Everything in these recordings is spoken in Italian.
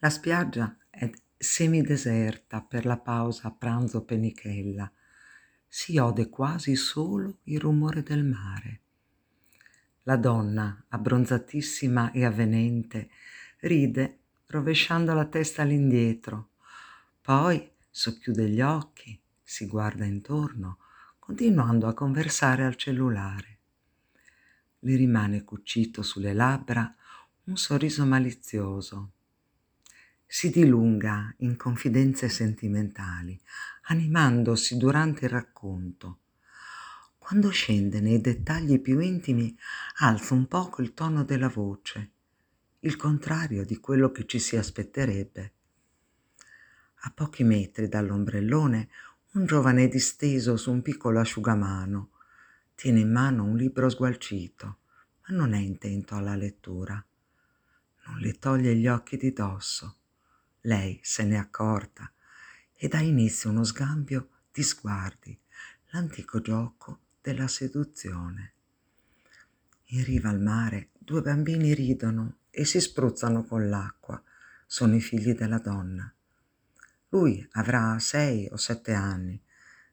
La spiaggia è semideserta per la pausa pranzo penichella. Si ode quasi solo il rumore del mare. La donna, abbronzatissima e avvenente, ride rovesciando la testa all'indietro. Poi socchiude gli occhi, si guarda intorno, continuando a conversare al cellulare. Le rimane cucito sulle labbra un sorriso malizioso si dilunga in confidenze sentimentali, animandosi durante il racconto. Quando scende nei dettagli più intimi, alza un poco il tono della voce, il contrario di quello che ci si aspetterebbe. A pochi metri dall'ombrellone, un giovane è disteso su un piccolo asciugamano. Tiene in mano un libro sgualcito, ma non è intento alla lettura. Non le toglie gli occhi di dosso lei se n'è accorta e dà inizio uno scambio di sguardi, l'antico gioco della seduzione. In riva al mare due bambini ridono e si spruzzano con l'acqua. Sono i figli della donna. Lui avrà sei o sette anni,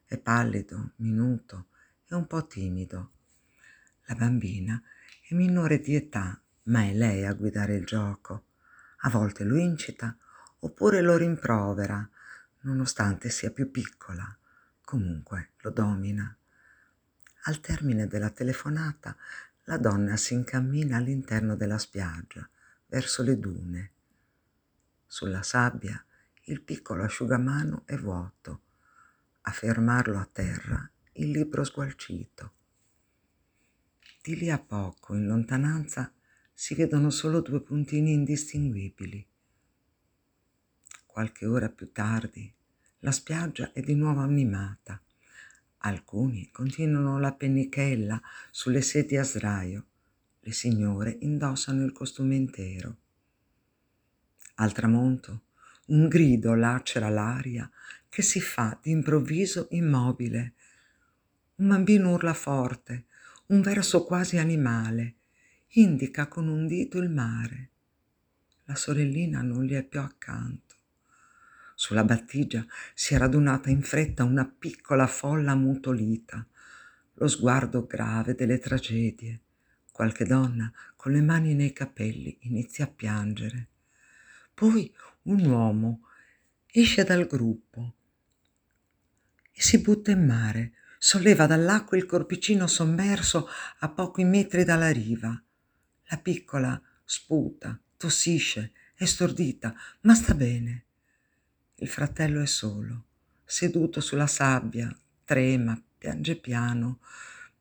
è pallido, minuto e un po' timido. La bambina è minore di età, ma è lei a guidare il gioco. A volte lo incita, oppure lo rimprovera, nonostante sia più piccola. Comunque lo domina. Al termine della telefonata, la donna si incammina all'interno della spiaggia, verso le dune. Sulla sabbia il piccolo asciugamano è vuoto. A fermarlo a terra il libro sgualcito. Di lì a poco, in lontananza, si vedono solo due puntini indistinguibili. Qualche ora più tardi la spiaggia è di nuovo animata. Alcuni continuano la pennichella sulle sedie a sdraio. Le signore indossano il costume intero. Al tramonto un grido lacera l'aria che si fa d'improvviso immobile. Un bambino urla forte, un verso quasi animale, indica con un dito il mare. La sorellina non gli è più accanto. Sulla battigia si è radunata in fretta una piccola folla ammutolita, lo sguardo grave delle tragedie. Qualche donna con le mani nei capelli inizia a piangere. Poi un uomo esce dal gruppo e si butta in mare, solleva dall'acqua il corpicino sommerso a pochi metri dalla riva. La piccola sputa, tossisce, è stordita, ma sta bene. Il fratello è solo, seduto sulla sabbia, trema, piange piano,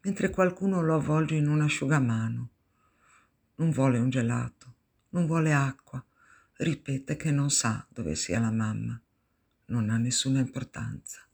mentre qualcuno lo avvolge in un asciugamano. Non vuole un gelato, non vuole acqua, ripete che non sa dove sia la mamma. Non ha nessuna importanza.